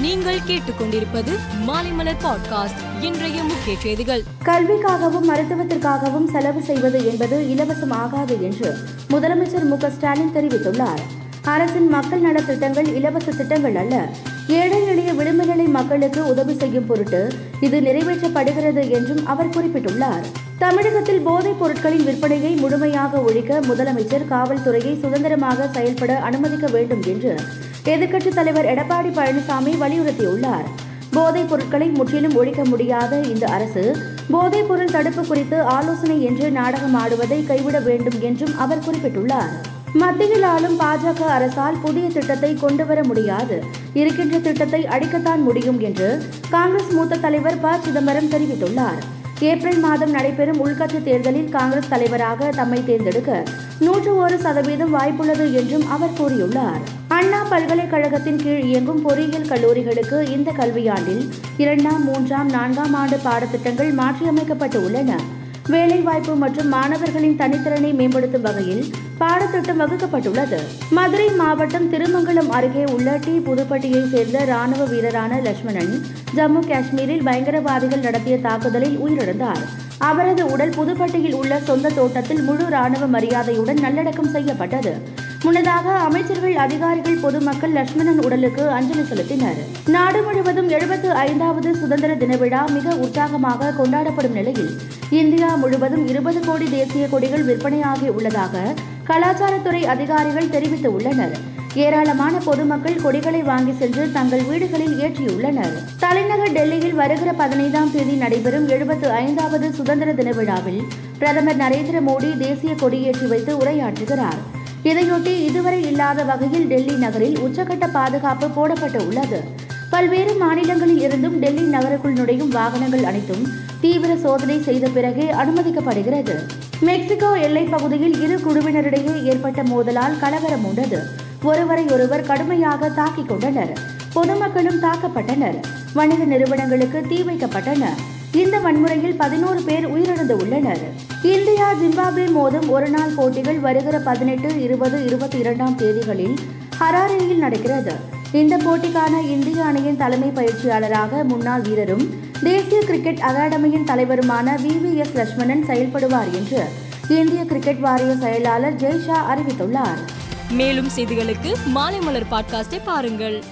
நீங்கள் கேட்டுக்கொண்டிருப்பது மாலைமலர் பாட்காஸ்ட் இன்றைய முக்கிய செய்திகள். கல்விக்காகவும் மருத்துவத்திற்காகவும் செலவு செய்வது என்பது இலவசம் ஆகாது என்று முதலமைச்சர் மு ஸ்டாலின் தெரிவித்துள்ளார். அரசின் மக்கள் நல திட்டங்கள் இலவச திட்டங்கள் அல்ல ஏழை எளிய விளிம்புநிலை மக்களுக்கு உதவி செய்யும் பொருட்டு இது நிறைவேற்றப்படுகிறது என்றும் அவர் குறிப்பிட்டுள்ளார். தமிழகத்தில் போதைப் பொருட்களின் விற்பனையை முழுமையாக ஒழிக்க முதலமைச்சர் காவல்துறையை சுதந்திரமாக செயல்பட அனுமதிக்க வேண்டும் என்று எதிர்க்கட்சித் தலைவர் எடப்பாடி பழனிசாமி வலியுறுத்தியுள்ளார். போதைப் பொருட்களை முற்றிலும் ஒழிக்க முடியாத இந்த அரசு போதைப் பொருள் தடுப்பு குறித்து ஆலோசனை என்று நாடகம் ஆடுவதை கைவிட வேண்டும் என்றும் அவர் குறிப்பிட்டுள்ளார். மத்தியில் ஆளும் பாஜக அரசால் புதிய திட்டத்தை கொண்டு வர முடியாது. இருக்கின்ற திட்டத்தை அடிக்கத்தான் முடியும் என்று காங்கிரஸ் மூத்த தலைவர் ப. சிதம்பரம் தெரிவித்துள்ளார். ஏப்ரல் மாதம் நடைபெறும் உள்கட்சி தேர்தலில் காங்கிரஸ் தலைவராக தம்மை தேர்ந்தெடுக்க நூற்று ஒரு சதவீதம் வாய்ப்புள்ளது என்றும் அவர் கூறியுள்ளார். அண்ணா பல்கலைக்கழகத்தின் கீழ் இயங்கும் பொறியியல் கல்லூரிகளுக்கு இந்த கல்வியாண்டில் இரண்டாம் மூன்றாம் நான்காம் ஆண்டு பாடத்திட்டங்கள் மாற்றியமைக்கப்பட்டு உள்ளன வேலைவாய்ப்பு மற்றும் மாணவர்களின் தனித்திறனை மேம்படுத்தும் வகையில் பாடத்திட்டம் வகுக்கப்பட்டுள்ளது. மதுரை மாவட்டம் திருமங்கலம் அருகே உள்ள டி. புதுப்பட்டியை சேர்ந்த ராணுவ வீரரான லட்சுமணன் ஜம்மு காஷ்மீரில் பயங்கரவாதிகள் நடத்திய தாக்குதலில் உயிரிழந்தார். அவரது உடல் புதுப்பட்டியில் உள்ள சொந்த தோட்டத்தில் முழு ராணுவ மரியாதையுடன் நல்லடக்கம் செய்யப்பட்டது. முன்னதாக அமைச்சர்கள் அதிகாரிகள் பொதுமக்கள் லட்சுமணன் உடலுக்கு அஞ்சலி செலுத்தினர். நாடு முழுவதும் எழுபத்து ஐந்தாவது சுதந்திர தின விழா மிக உற்சாகமாக கொண்டாடப்படும் நிலையில் இந்தியா முழுவதும் இருபது கோடி தேசிய கொடிகள் விற்பனையாகி உள்ளதாக கலாச்சாரத்துறை அதிகாரிகள் தெரிவித்துள்ளனர். ஏராளமான பொதுமக்கள் கொடிகளை வாங்கி சென்று தங்கள் வீடுகளில் ஏற்றியுள்ளனர். தலைநகர் டெல்லியில் வருகிற பதினைந்தாம் தேதி நடைபெறும் எழுபத்து ஐந்தாவது சுதந்திர தின விழாவில் பிரதமர் நரேந்திர மோடி தேசிய கொடியேற்றி வைத்து உரையாற்றுகிறார். இதையொட்டி இதுவரை இல்லாத வகையில் டெல்லி நகரில் உச்சகட்ட பாதுகாப்பு போடப்பட்டு உள்ளது. பல்வேறு மாநிலங்களில் இருந்தும் டெல்லி நகருக்குள் நுழையும் வாகனங்கள் அனைத்தும் தீவிர சோதனை செய்த பிறகே அனுமதிக்கப்படுகிறது. மெக்சிகோ எல்லைப் பகுதியில் இரு குழுவினரிடையே ஏற்பட்ட மோதலால் கலவரம் உண்டது. ஒருவரை ஒருவர் கடுமையாக தாக்கிக் கொண்டனர். பொதுமக்களும் தாக்கப்பட்டனர். வணிக நிறுவனங்களுக்கு தீ வைக்கப்பட்டன. இந்த வன்முறையில் பதினோரு பேர் உயிரிழந்து உள்ளனர் இந்தியா ஜிம்பாப்வே மோதும் ஒருநாள் போட்டிகள் வருகிற பதினெட்டு இருபது இருபத்தி இரண்டாம் தேதிகளில் ஹராரேயில் நடக்கிறது. இந்த போட்டிக்கான இந்திய அணியின் தலைமை பயிற்சியாளராக முன்னாள் வீரரும் தேசிய கிரிக்கெட் அகாடமியின் தலைவருமான வி. வி. எஸ். லட்சுமணன் செயல்படுவார் என்று இந்திய கிரிக்கெட் வாரிய செயலாளர் ஜெய்ஷா அறிவித்துள்ளார். மேலும் செய்திகளுக்கு மாலைமலர் பாட்காஸ்டை பாருங்கள்.